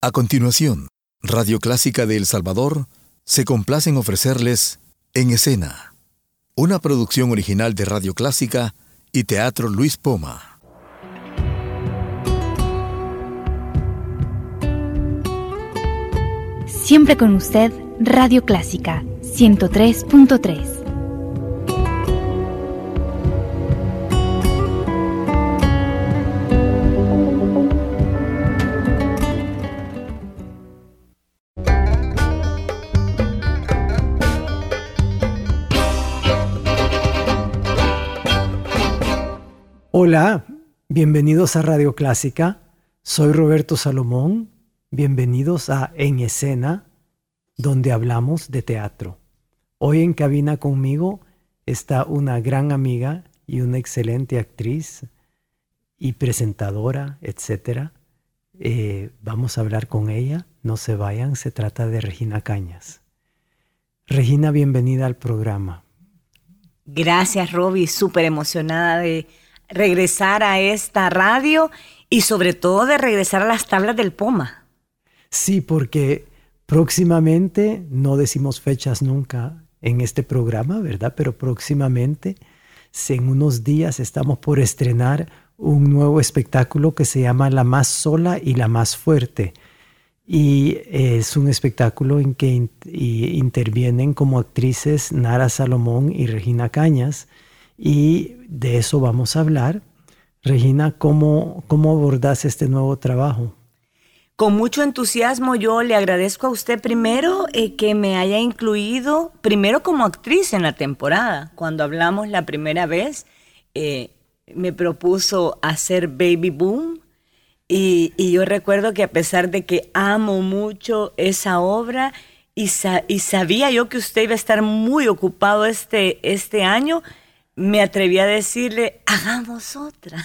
A continuación, Radio Clásica de El Salvador se complace en ofrecerles En Escena, una producción original de Radio Clásica y Teatro Luis Poma. Siempre con usted, Radio Clásica 103.3. Hola, bienvenidos a Radio Clásica. Soy Roberto Salomón. Bienvenidos a En Escena, donde hablamos de teatro. Hoy en cabina conmigo está una gran amiga y una excelente actriz y presentadora, etc. Eh, vamos a hablar con ella. No se vayan, se trata de Regina Cañas. Regina, bienvenida al programa. Gracias, Roby. Súper emocionada de regresar a esta radio y sobre todo de regresar a las tablas del Poma. Sí, porque próximamente, no decimos fechas nunca en este programa, ¿verdad? Pero próximamente, en unos días, estamos por estrenar un nuevo espectáculo que se llama La más sola y la más fuerte. Y es un espectáculo en que intervienen como actrices Nara Salomón y Regina Cañas y de eso vamos a hablar. Regina, ¿cómo, cómo abordas este nuevo trabajo? Con mucho entusiasmo yo le agradezco a usted primero eh, que me haya incluido, primero como actriz en la temporada. Cuando hablamos la primera vez, eh, me propuso hacer Baby Boom y, yo recuerdo que a pesar de que amo mucho esa obra y, y sabía yo que usted iba a estar muy ocupado este, este año, me atreví a decirle, hagamos otra.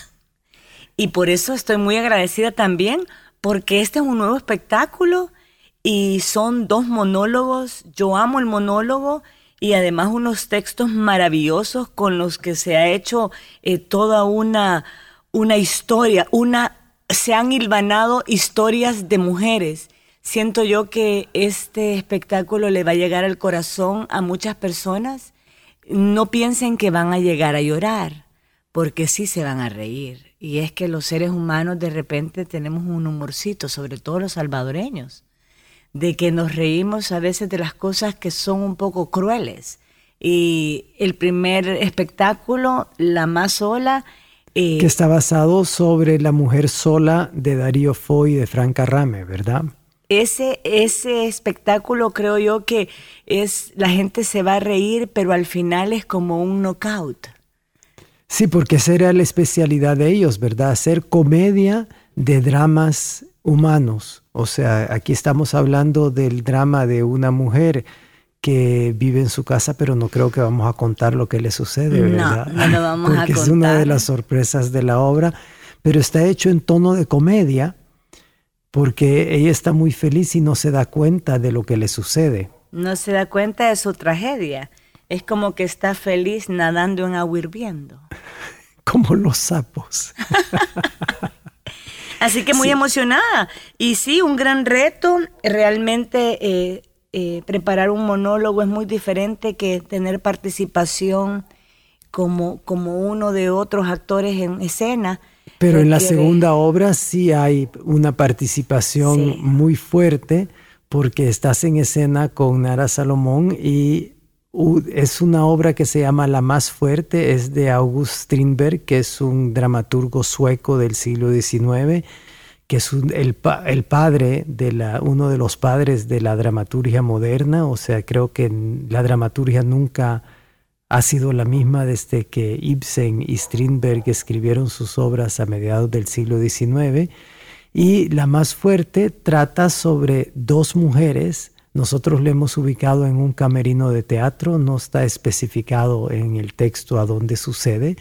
Y por eso estoy muy agradecida también, porque este es un nuevo espectáculo y son dos monólogos. Yo amo el monólogo y además unos textos maravillosos con los que se ha hecho eh, toda una, una historia, una, se han hilvanado historias de mujeres. Siento yo que este espectáculo le va a llegar al corazón a muchas personas no piensen que van a llegar a llorar, porque sí se van a reír. Y es que los seres humanos de repente tenemos un humorcito, sobre todo los salvadoreños, de que nos reímos a veces de las cosas que son un poco crueles. Y el primer espectáculo, La más sola, eh, que está basado sobre La mujer sola de Darío Foy y de Franca Rame, ¿verdad? Ese, ese espectáculo creo yo que es, la gente se va a reír, pero al final es como un knockout. Sí, porque esa era la especialidad de ellos, ¿verdad? Hacer comedia de dramas humanos. O sea, aquí estamos hablando del drama de una mujer que vive en su casa, pero no creo que vamos a contar lo que le sucede, ¿verdad? No, no lo vamos a contar. es una de las sorpresas de la obra, pero está hecho en tono de comedia porque ella está muy feliz y no se da cuenta de lo que le sucede. No se da cuenta de su tragedia. Es como que está feliz nadando en agua hirviendo. como los sapos. Así que muy emocionada. Y sí, un gran reto. Realmente eh, eh, preparar un monólogo es muy diferente que tener participación como, como uno de otros actores en escena pero en la segunda obra sí hay una participación muy fuerte porque estás en escena con Nara Salomón y es una obra que se llama La más fuerte, es de August Strindberg, que es un dramaturgo sueco del siglo XIX, que es el, el, padre de la, uno de los padres de la dramaturgia moderna, o sea, creo que la dramaturgia nunca ha sido la misma desde que Ibsen y Strindberg escribieron sus obras a mediados del siglo XIX. Y la más fuerte trata sobre dos mujeres. Nosotros le hemos ubicado en un camerino de teatro, no está especificado en el texto a dónde sucede.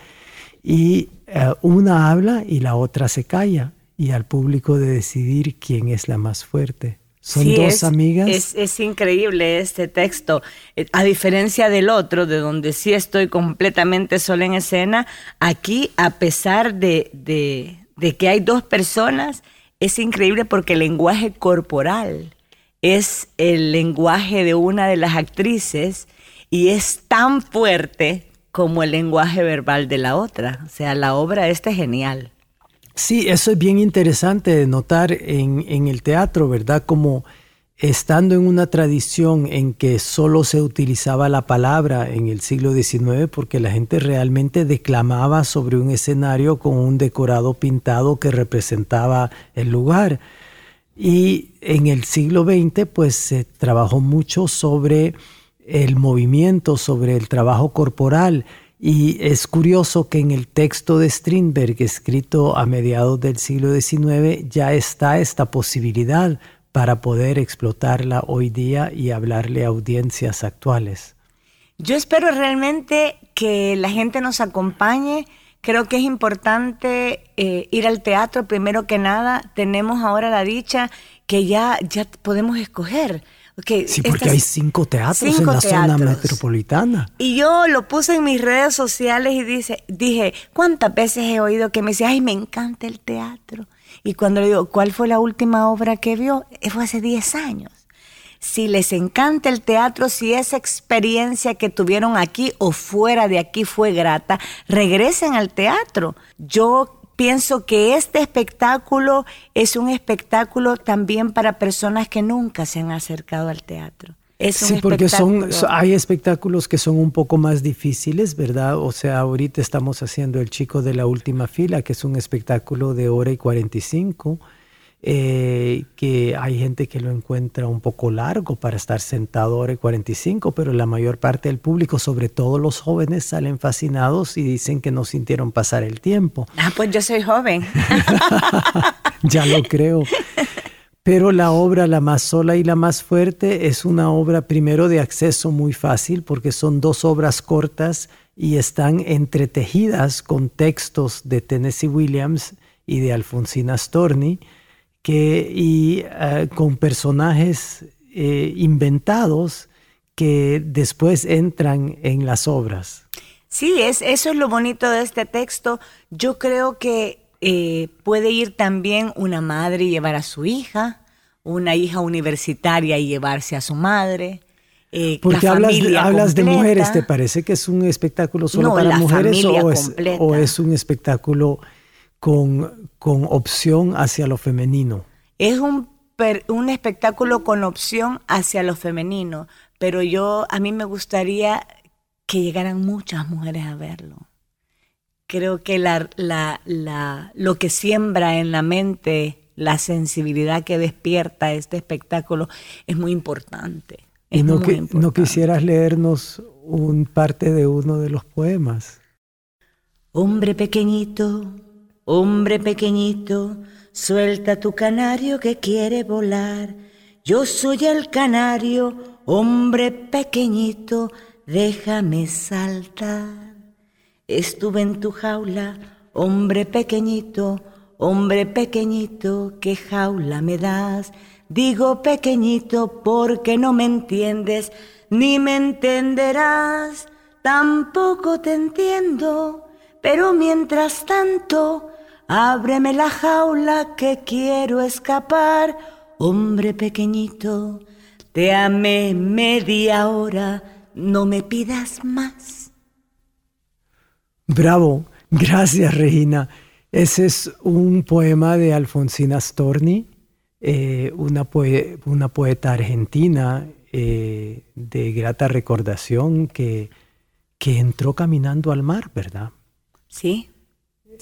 Y eh, una habla y la otra se calla. Y al público de decidir quién es la más fuerte. Son dos amigas. Es, increíble este texto. Eh, a diferencia del otro, de donde sí estoy completamente sola en escena, aquí, a pesar de, de, que hay dos personas, es increíble porque el lenguaje corporal es el lenguaje de una de las actrices y es tan fuerte como el lenguaje verbal de la otra. O sea, la obra esta es genial. Sí, eso es bien interesante de notar en, en el teatro, ¿verdad? Como estando en una tradición en que solo se utilizaba la palabra en el siglo XIX porque la gente realmente declamaba sobre un escenario con un decorado pintado que representaba el lugar. Y en el siglo XX pues se trabajó mucho sobre el movimiento, sobre el trabajo corporal. Y es curioso que en el texto de Strindberg, escrito a mediados del siglo XIX, ya está esta posibilidad para poder explotarla hoy día y hablarle a audiencias actuales. Yo espero realmente que la gente nos acompañe. Creo que es importante eh, ir al teatro. Primero que nada, tenemos ahora la dicha que ya, ya podemos escoger. Sí, porque hay cinco teatros en la zona metropolitana. Y yo lo puse en mis redes sociales y dice, dije, ¿cuántas veces he oído que me dice, ay, me encanta el teatro? Y cuando le digo, ¿cuál fue la última obra que vio? Eh, fue hace 10 años. Si les encanta el teatro, si esa experiencia que tuvieron aquí o fuera de aquí fue grata, regresen al teatro. Yo pienso que este espectáculo es un espectáculo también para personas que nunca se han acercado al teatro sí, porque son, hay espectáculos que son un poco más difíciles, ¿verdad? O sea, ahorita estamos haciendo El Chico de la Última Fila, que es un espectáculo de hora y 45, eh, que hay gente que lo encuentra un poco largo para estar sentado hora y 45, pero la mayor parte del público, sobre todo los jóvenes, salen fascinados y dicen que no sintieron pasar el tiempo. Ah, pues yo soy joven. ya lo creo. Pero la obra, la más sola y la más fuerte, es una obra primero de acceso muy fácil porque son dos obras cortas y están entretejidas con textos de Tennessee Williams y de Alfonsina Storni que, y eh, con personajes eh, inventados que después entran en las obras. Sí, es, eso es lo bonito de este texto. Yo creo que eh, puede ir también una madre y llevar a su hija, una hija universitaria y llevarse a su madre. Eh, Porque hablas, de, hablas de mujeres, ¿te parece que es un espectáculo solo para mujeres o es, o es, un espectáculo con, con opción hacia lo femenino? Es un, un espectáculo con opción hacia lo femenino, pero yo a mí me gustaría que llegaran muchas mujeres a verlo creo que la, la, la, lo que siembra en la mente, la sensibilidad que despierta este espectáculo es muy importante. y no, que, no quisieras leernos un parte de uno de los poemas. Hombre pequeñito, hombre pequeñito, suelta tu canario que quiere volar. Yo soy el canario, hombre pequeñito, déjame saltar. Estuve en tu jaula, hombre pequeñito, hombre pequeñito, qué jaula me das. Digo pequeñito porque no me entiendes, ni me entenderás. Tampoco te entiendo, pero mientras tanto, ábreme la jaula que quiero escapar. Hombre pequeñito, te amé media hora, no me pidas más. Bravo, gracias Regina. Ese es un poema de Alfonsina Storni, eh, una, una, poeta argentina eh, de grata recordación que, que entró caminando al mar, ¿verdad? Sí,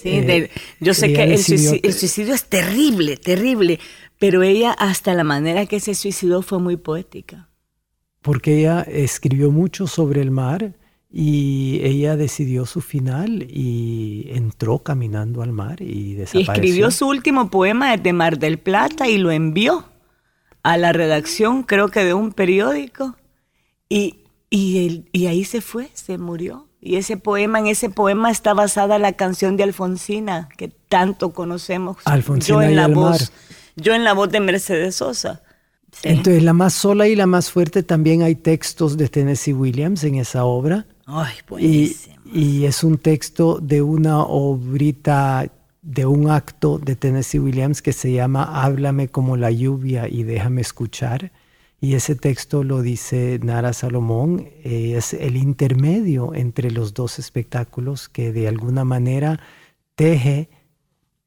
sí. Eh, yo sé que el suicidio, es terrible, terrible, pero ella hasta la manera que se suicidó fue muy poética. Porque ella escribió mucho sobre el mar y ella decidió su final y entró caminando al mar y desapareció. Y escribió su último poema desde Mar del Plata y lo envió a la redacción, creo que de un periódico. Y, y, y ahí se fue, se murió. Y ese poema, en ese poema está basada la canción de Alfonsina, que tanto conocemos. Alfonsina yo en la voz, Yo en la voz de Mercedes Sosa. Entonces, la más sola y la más fuerte también hay textos de Tennessee Williams en esa obra. Ay, buenísimo. Y, y es un texto de una obrita de un acto de Tennessee Williams que se llama Háblame como la lluvia y déjame escuchar. Y ese texto lo dice Nara Salomón, eh, es el intermedio entre los dos espectáculos que de alguna manera teje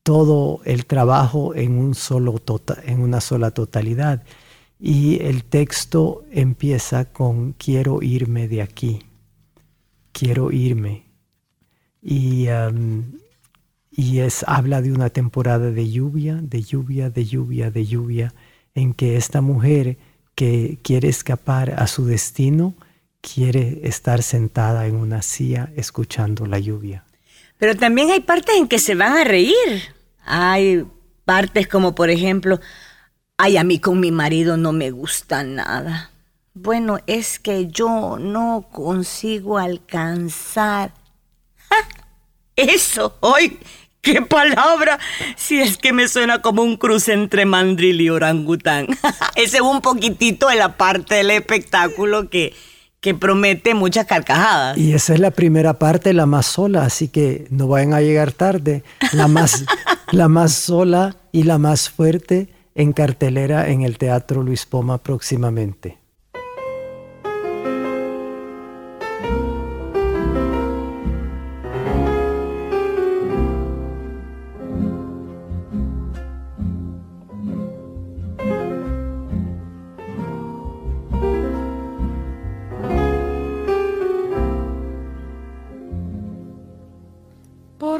todo el trabajo en, un solo tota, en una sola totalidad. Y el texto empieza con quiero irme de aquí, quiero irme. Y, y es, habla de una temporada de lluvia, de lluvia, de lluvia, de lluvia, en que esta mujer que quiere escapar a su destino, quiere estar sentada en una silla escuchando la lluvia. Pero también hay partes en que se van a reír. Hay partes como, por ejemplo, ay, a mí con mi marido no me gusta nada. Bueno, es que yo no consigo alcanzar. Eso, hoy, qué palabra, si es que me suena como un cruce entre mandril y orangután. Ese es un poquitito de la parte del espectáculo que, que promete muchas carcajadas. Y esa es la primera parte, la más sola, así que no vayan a llegar tarde. La más, la más sola y la más fuerte en cartelera en el Teatro Luis Poma próximamente.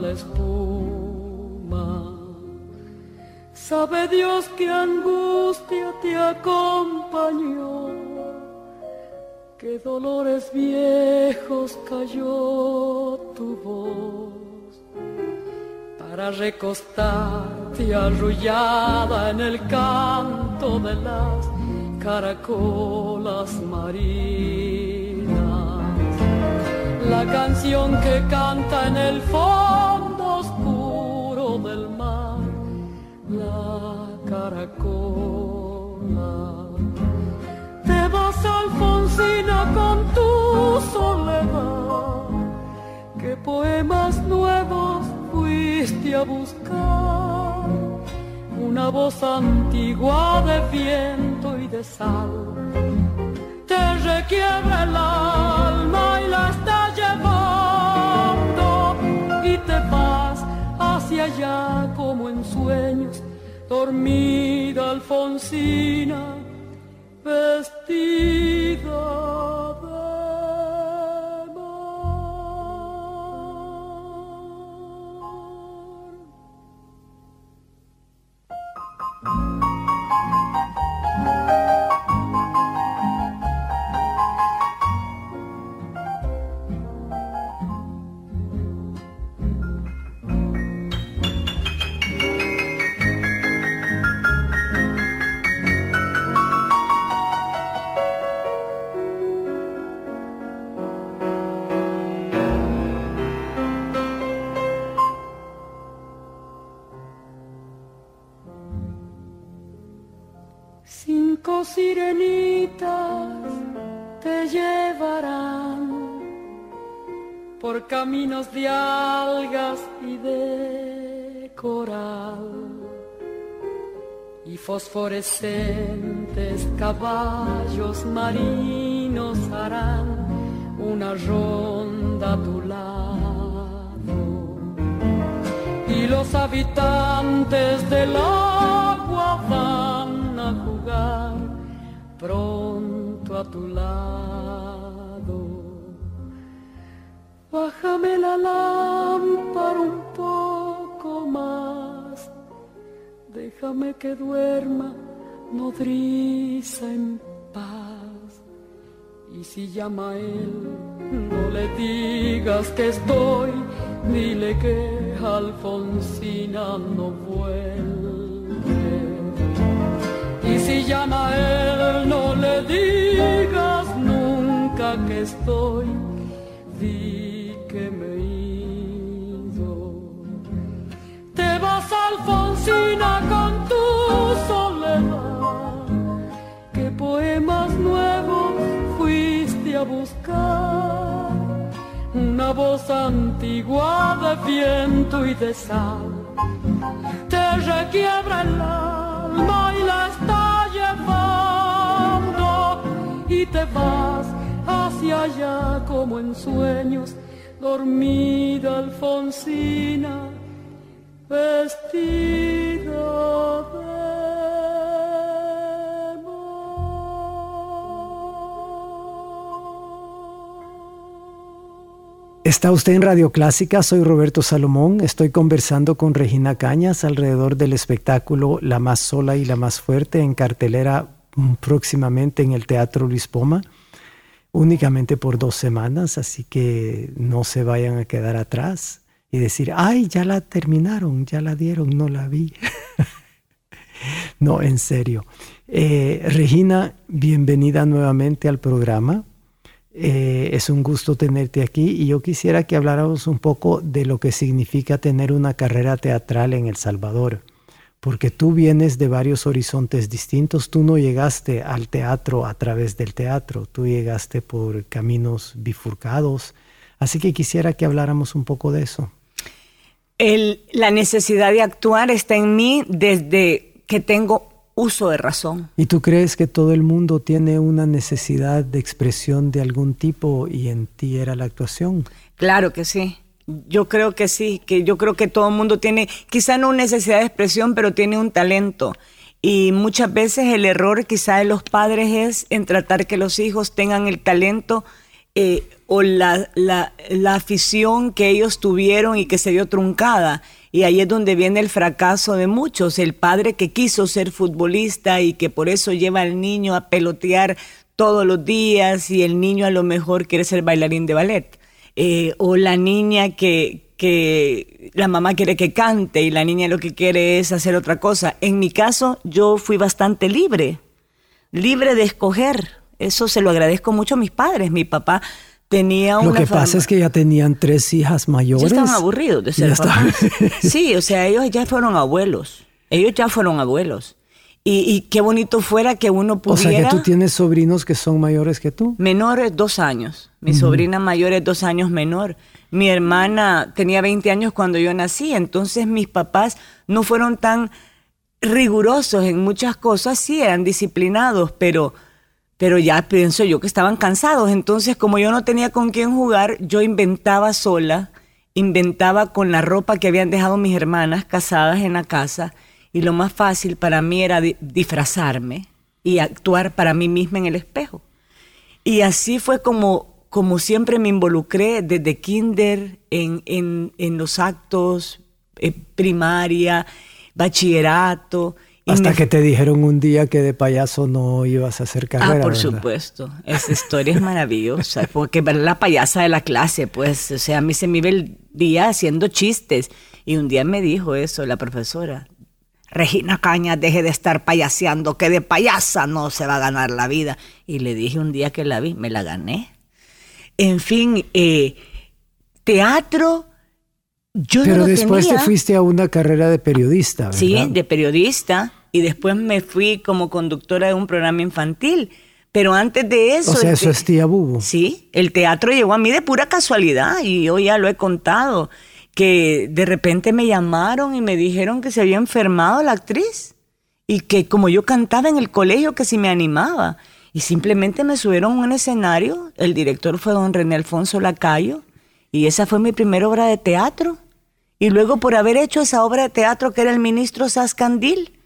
la espuma. Sabe Dios que angustia te acompañó, qué dolores viejos cayó tu voz para recostarte arrullada en el canto de las caracolas marinas. La canción que canta en el fondo oscuro del mar, la caracola. Te vas Alfonsina con tu soledad, que poemas nuevos fuiste a buscar una voz antigua de viento y de sal. Te requiebra el alma y la está llevando y te vas hacia allá como en sueños, dormida Alfonsina, vestida caminos de algas y de coral y fosforescentes caballos marinos harán una ronda a tu lado. Y los habitantes del agua van a jugar pronto a tu lado Bájame la lámpara un poco más, déjame que duerma nodriza en paz. Y si llama a él, no le digas que estoy, dile que Alfonsina no vuelve. Y si llama a él, no le digas nunca que estoy, Vas, Alfonsina, con tu soledad. ¿Qué poemas nuevos fuiste a buscar? Una voz antigua de viento y de sal te requiebra el alma y la está llevando y te vas hacia allá como en sueños, dormida Alfonsina, vestida de Está usted en Radio Clásica, soy Roberto Salomón, estoy conversando con Regina Cañas alrededor del espectáculo La más sola y la más fuerte en cartelera mm, próximamente en el Teatro Luis Poma, únicamente por dos semanas, así que no se vayan a quedar atrás y decir, ay, ya la terminaron, ya la dieron, no la vi. no, en serio. Eh, Regina, bienvenida nuevamente al programa. Eh, es un gusto tenerte aquí y yo quisiera que habláramos un poco de lo que significa tener una carrera teatral en El Salvador, porque tú vienes de varios horizontes distintos, tú no llegaste al teatro a través del teatro, tú llegaste por caminos bifurcados, así que quisiera que habláramos un poco de eso. La necesidad de actuar está en mí desde que tengo uso de razón. ¿Y tú crees que todo el mundo tiene una necesidad de expresión de algún tipo y en ti era la actuación? Claro que sí. Yo creo que sí, que yo creo que todo el mundo tiene, quizá no una necesidad de expresión, pero tiene un talento. Y muchas veces el error quizá de los padres es en tratar que los hijos tengan el talento eh, o la, la, afición que ellos tuvieron y que se vio truncada. Y ahí es donde viene el fracaso de muchos, el padre que quiso ser futbolista y que por eso lleva al niño a pelotear todos los días y el niño a lo mejor quiere ser bailarín de ballet. Eh, o la niña que, que la mamá quiere que cante y la niña lo que quiere es hacer otra cosa. En mi caso, yo fui bastante libre, libre de escoger. Eso se lo agradezco mucho a mis padres. Mi papá tenía Lo que pasa es que ya tenían tres hijas mayores. Ya estaban aburridos de ser papás. Sí, o sea, ellos ya fueron abuelos. Ellos ya fueron abuelos. Y, qué bonito fuera que uno pudiera... O sea, que tú tienes sobrinos que son mayores que tú. Menores dos años. Mi sobrina mayor es dos años menor. Mi hermana tenía 20 años cuando yo nací. Entonces mis papás no fueron tan rigurosos en muchas cosas. Sí, eran disciplinados, pero pero ya pienso yo que estaban cansados. Entonces, como yo no tenía con quién jugar, yo inventaba sola, inventaba con la ropa que habían dejado mis hermanas casadas en la casa, y lo más fácil para mí era disfrazarme y actuar para mí misma en el espejo. Y así fue como, como siempre me involucré desde kinder en, en, en los actos, eh, primaria, bachillerato. Hasta que te dijeron un día que de payaso no ibas a hacer carrera. Ah, por supuesto. Esa historia es maravillosa. Porque ver la payasa de la clase, pues, o sea, a mí se me iba el día haciendo chistes. Y un día me dijo eso la profesora. Regina Caña, deje de estar payaseando, que de payasa no se va a ganar la vida. Y le dije un día que la vi, me la gané. En fin, eh, teatro, yo Pero después te fuiste a una carrera de periodista, ¿verdad? Sí, de periodista y después me fui como conductora de un programa infantil. Pero antes de eso... O sea, eso es tía Bubu. Sí, el teatro llegó a mí de pura casualidad y yo ya lo he contado, que de repente me llamaron y me dijeron que se había enfermado la actriz y que como yo cantaba en el colegio que si me animaba. Y simplemente me subieron a un escenario, el director fue don René Alfonso Lacayo y esa fue mi primera obra de teatro. Y luego por haber hecho esa obra de teatro que era el ministro Sascandil,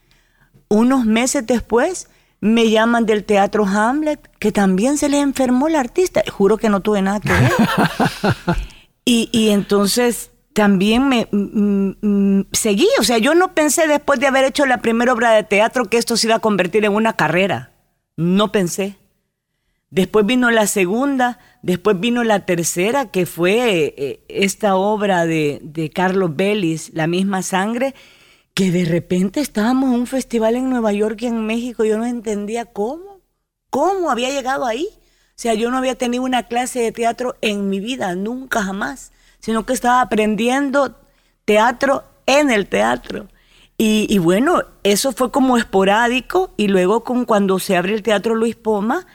unos meses después me llaman del teatro Hamlet, que también se le enfermó el artista. Juro que no tuve nada que ver. y, entonces también me mm, mm, seguí. O sea, yo no pensé después de haber hecho la primera obra de teatro que esto se iba a convertir en una carrera. No pensé. Después vino la segunda, después vino la tercera, que fue eh, esta obra de, de Carlos Vélez, La misma sangre, que de repente estábamos en un festival en Nueva York y en México, yo no entendía cómo, cómo había llegado ahí. O sea, yo no había tenido una clase de teatro en mi vida, nunca jamás, sino que estaba aprendiendo teatro en el teatro. Y, bueno, eso fue como esporádico y luego con, cuando se abre el Teatro Luis Poma,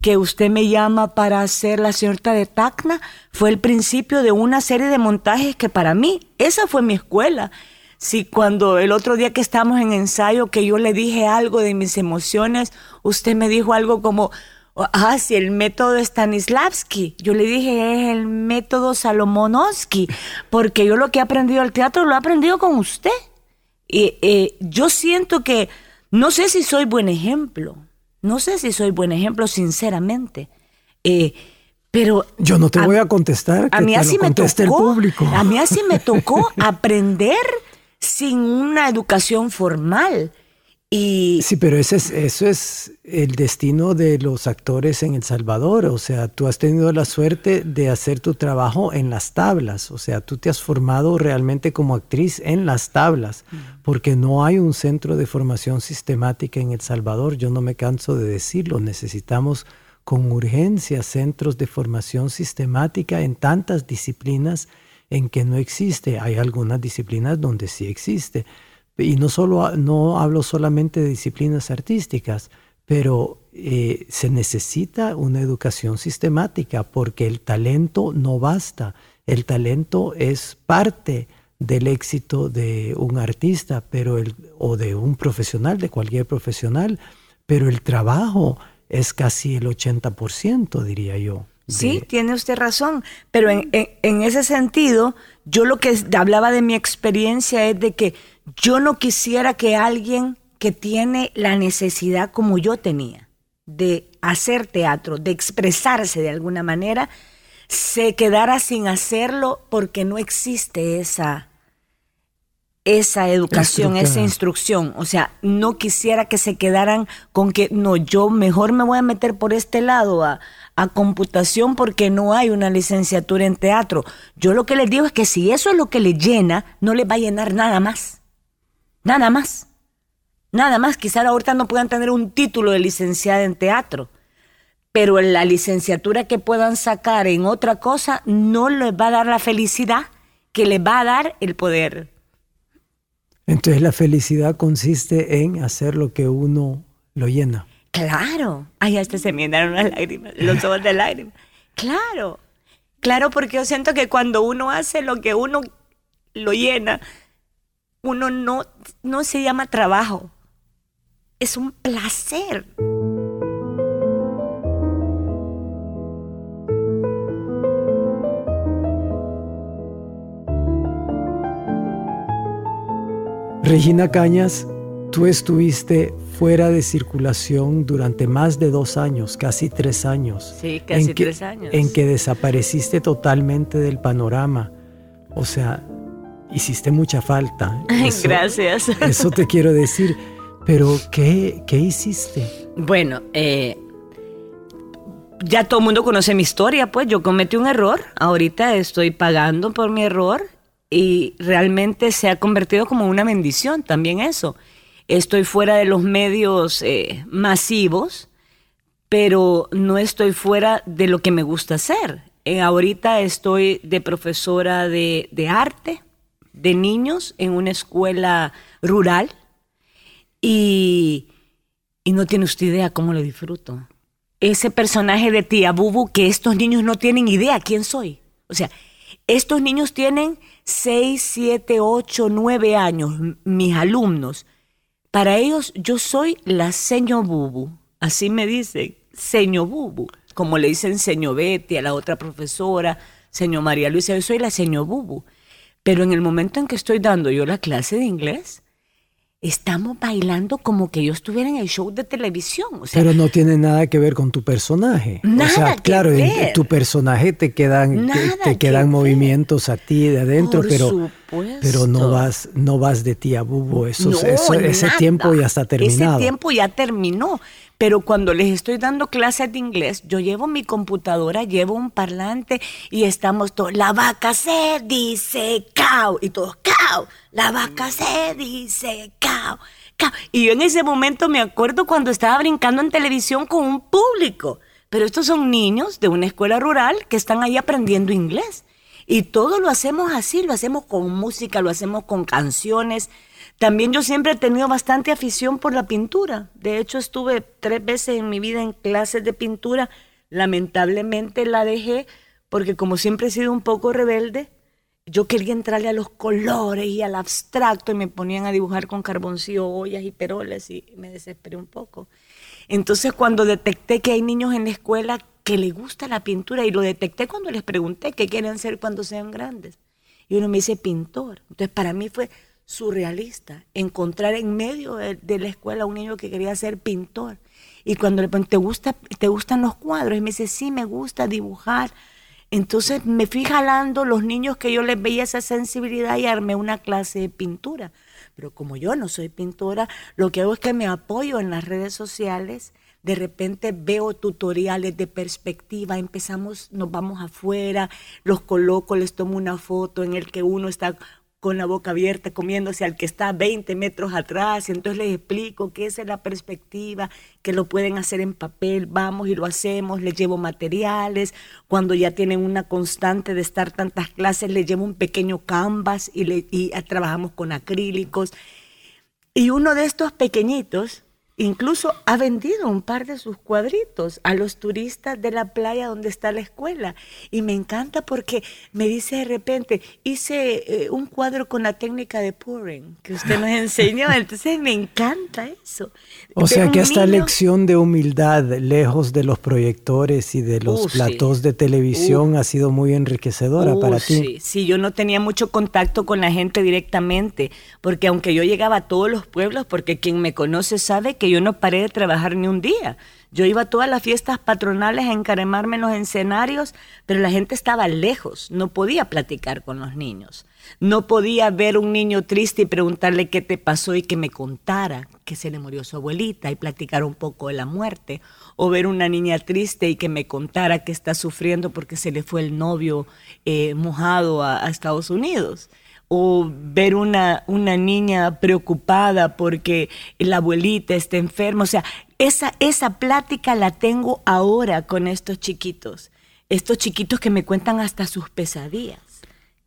que usted me llama para hacer La señorita de Tacna, fue el principio de una serie de montajes que para mí, esa fue mi escuela. Si cuando el otro día que estamos en ensayo, que yo le dije algo de mis emociones, usted me dijo algo como, ah, si el método Stanislavski. Yo le dije, es el método Salomonovsky, porque yo lo que he aprendido al teatro lo he aprendido con usted. Y eh, yo siento que, no sé si soy buen ejemplo, no sé si soy buen ejemplo, sinceramente. Eh, pero yo no te voy a contestar. Que a mí así me tocó, el público. A mí así me tocó aprender sin una educación formal. Y... Sí, pero ese es, eso es el destino de los actores en El Salvador. O sea, tú has tenido la suerte de hacer tu trabajo en las tablas. O sea, tú te has formado realmente como actriz en las tablas, porque no hay un centro de formación sistemática en El Salvador. Yo no me canso de decirlo. Necesitamos con urgencia centros de formación sistemática en tantas disciplinas en que no existe. Hay algunas disciplinas donde sí existe y no, solo, no hablo solamente de disciplinas artísticas, pero eh, se necesita una educación sistemática porque el talento no basta. El talento es parte del éxito de un artista pero el, o de un profesional, de cualquier profesional, pero el trabajo es casi el 80%, diría yo. Sí, tiene usted razón, pero en, en, ese sentido, yo lo que hablaba de mi experiencia es de que yo no quisiera que alguien que tiene la necesidad como yo tenía de hacer teatro, de expresarse de alguna manera, se quedara sin hacerlo porque no existe esa, esa educación, esa instrucción. O sea, no quisiera que se quedaran con que, no, yo mejor me voy a meter por este lado a, a computación porque no hay una licenciatura en teatro. Yo lo que les digo es que si eso es lo que les llena, no les va a llenar nada más. Nada más. Nada más. Quizá ahorita no puedan tener un título de licenciada en teatro, pero la licenciatura que puedan sacar en otra cosa no les va a dar la felicidad que les va a dar el poder. Entonces la felicidad consiste en hacer lo que uno lo llena. Claro. Ay, hasta se me llenaron las lágrimas, los ojos de lágrimas. Claro. Claro, porque yo siento que cuando uno hace lo que uno lo llena, uno no, no se llama trabajo, es un placer. Regina Cañas, tú estuviste fuera de circulación durante más de dos años, casi tres años. Sí, casi tres años. En que desapareciste totalmente del panorama. O sea, hiciste mucha falta. Gracias. Eso te quiero decir. Pero, ¿qué, qué hiciste? Bueno, eh, ya todo el mundo conoce mi historia, pues yo cometí un error. Ahorita estoy pagando por mi error y realmente se ha convertido como una bendición también eso. Estoy fuera de los medios eh, masivos, pero no estoy fuera de lo que me gusta hacer. Eh, ahorita estoy de profesora de, arte de niños en una escuela rural y, no tiene usted idea cómo lo disfruto. Ese personaje de tía Bubu que estos niños no tienen idea quién soy. O sea, estos niños tienen 6, 7, 8, 9 años, mis alumnos. Para ellos yo soy la señor Bubu. Así me dicen, señor Bubu. Como le dicen señor Betty a la otra profesora, señor María Luisa, yo soy la señor Bubu. Pero en el momento en que estoy dando yo la clase de inglés, estamos bailando como que yo estuviera en el show de televisión. Pero no tiene nada que ver con tu personaje. Nada o sea, claro, en tu personaje te quedan, te, quedan movimientos a ti de adentro, pero, pero no vas, no vas de ti a bubo. Eso, ese tiempo ya está terminado. Ese tiempo ya terminó. Pero cuando les estoy dando clases de inglés, yo llevo mi computadora, llevo un parlante y estamos todos, la vaca se dice cow, y todos cow, la vaca se dice cow, cow. Y yo en ese momento me acuerdo cuando estaba brincando en televisión con un público. Pero estos son niños de una escuela rural que están ahí aprendiendo inglés. Y todo lo hacemos así, lo hacemos con música, lo hacemos con canciones. También yo siempre he tenido bastante afición por la pintura. De hecho, estuve tres veces en mi vida en clases de pintura. Lamentablemente la dejé porque como siempre he sido un poco rebelde, yo quería entrarle a los colores y al abstracto y me ponían a dibujar con carboncillo, ollas y peroles y me desesperé un poco. Entonces cuando detecté que hay niños en la escuela que les gusta la pintura y lo detecté cuando les pregunté qué quieren ser cuando sean grandes. Y uno me dice pintor. Entonces para mí fue surrealista encontrar en medio de, la escuela un niño que quería ser pintor. Y cuando le pregunté, ¿te, gusta, ¿te gustan los cuadros? Y me dice, sí, me gusta dibujar. Entonces me fui jalando los niños que yo les veía esa sensibilidad y armé una clase de pintura. Pero como yo no soy pintora, lo que hago es que me apoyo en las redes sociales. De repente veo tutoriales de perspectiva, empezamos, nos vamos afuera, los coloco, les tomo una foto en el que uno está con la boca abierta comiéndose al que está 20 metros atrás. Entonces les explico que esa es la perspectiva, que lo pueden hacer en papel, vamos y lo hacemos, les llevo materiales, cuando ya tienen una constante de estar tantas clases, les llevo un pequeño canvas y, y trabajamos con acrílicos. Y uno de estos pequeñitos Incluso ha vendido un par de sus cuadritos a los turistas de la playa donde está la escuela. Y me encanta porque me dice de repente, hice eh, un cuadro con la técnica de pouring que usted nos enseñó. Entonces me encanta eso. O sea que esta lección de humildad, lejos de los proyectores y de los uh, platos de televisión, ha sido muy enriquecedora uh, para ti. Sí, sí, yo no tenía mucho contacto con la gente directamente, porque aunque yo llegaba a todos los pueblos, porque quien me conoce sabe que yo no paré de trabajar ni un día. Yo iba a todas las fiestas patronales a encaremarme en los escenarios, pero la gente estaba lejos, no podía platicar con los niños. No podía ver un niño triste y preguntarle qué te pasó y que me contara que se le murió su abuelita y platicar un poco de la muerte. O ver una niña triste y que me contara que está sufriendo porque se le fue el novio eh, mojado a Estados Unidos o ver una, una niña preocupada porque la abuelita está enferma. O sea, esa, esa plática la tengo ahora con estos chiquitos. Estos chiquitos que me cuentan hasta sus pesadillas,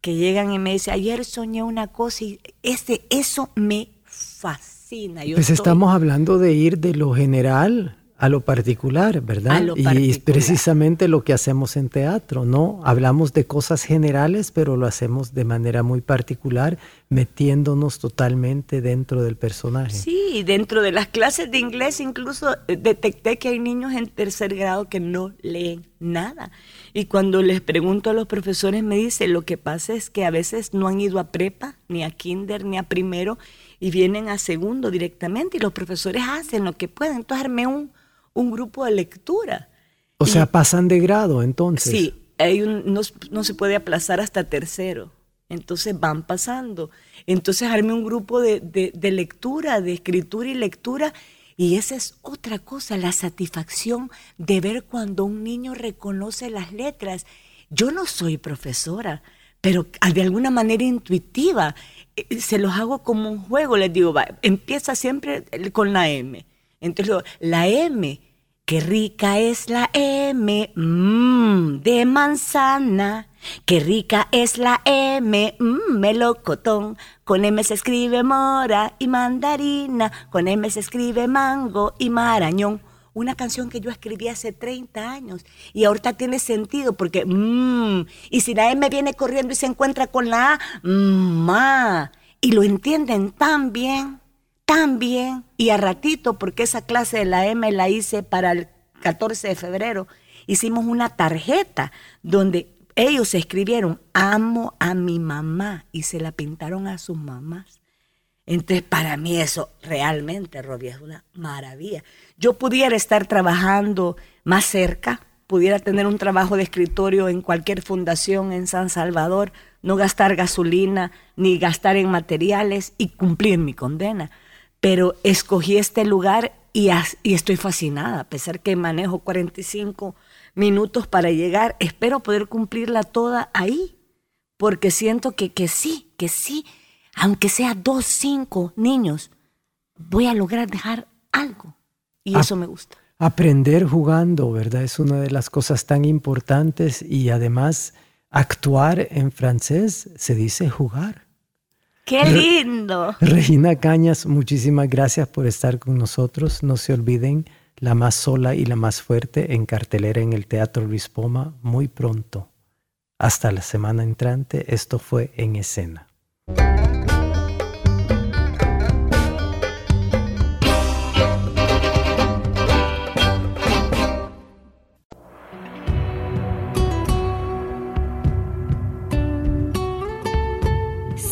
que llegan y me dicen, ayer soñé una cosa y ese, eso me fascina. pues estamos hablando de ir de lo general a lo particular, ¿verdad? Y precisamente lo que hacemos en teatro, ¿no? Hablamos de cosas generales, pero lo hacemos de manera muy particular, metiéndonos totalmente dentro del personaje. Sí, dentro de las clases de inglés incluso eh, detecté que hay niños en tercer grado que no leen nada. Y cuando les pregunto a los profesores me dicen, lo que pasa es que a veces no han ido a prepa, ni a kinder, ni a primero, y vienen a segundo directamente, y los profesores hacen lo que pueden. Entonces armé un un grupo de lectura. O sea, pasan de grado entonces. Sí, hay un, no, se puede aplazar hasta tercero. Entonces van pasando. Entonces armé un grupo de, de, lectura, de escritura y lectura. Y esa es otra cosa, la satisfacción de ver cuando un niño reconoce las letras. Yo no soy profesora, pero de alguna manera intuitiva, eh, se los hago como un juego. Les digo, empieza siempre con la M. Entonces, la M, qué rica es la M, mmm, de manzana. Qué rica es la M, mmm, melocotón. Con M se escribe mora y mandarina. Con M se escribe mango y marañón. Una canción que yo escribí hace 30 años y ahorita tiene sentido porque, mmm, y si la M viene corriendo y se encuentra con la A, mmm, y lo entienden tan bien también, y a ratito, porque esa clase de la M la hice para el 14 de febrero, hicimos una tarjeta donde ellos escribieron, amo a mi mamá, y se la pintaron a sus mamás. Entonces, para mí eso realmente, Robbie, es una maravilla. Yo pudiera estar trabajando más cerca, pudiera tener un trabajo de escritorio en cualquier fundación en San Salvador, no gastar gasolina ni gastar en materiales y cumplir mi condena pero escogí este lugar y, y estoy fascinada, a pesar que manejo 45 minutos para llegar, espero poder cumplirla toda ahí, porque siento que, que sí, que sí, aunque sea dos, cinco niños, voy a lograr dejar algo. Y eso me gusta. Aprender jugando, ¿verdad? Es una de las cosas tan importantes y además actuar en francés se dice jugar. ¡Qué lindo! Regina Cañas, muchísimas gracias por estar con nosotros. No se olviden, la más sola y la más fuerte en cartelera en el Teatro Luis Poma muy pronto. Hasta la semana entrante, esto fue En Escena.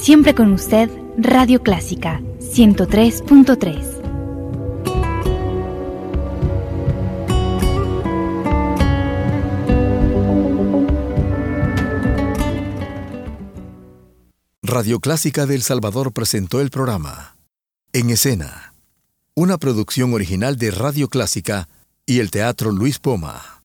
Siempre con usted, Radio Clásica 103.3. Radio Clásica del Salvador presentó el programa En Escena, una producción original de Radio Clásica y el Teatro Luis Poma.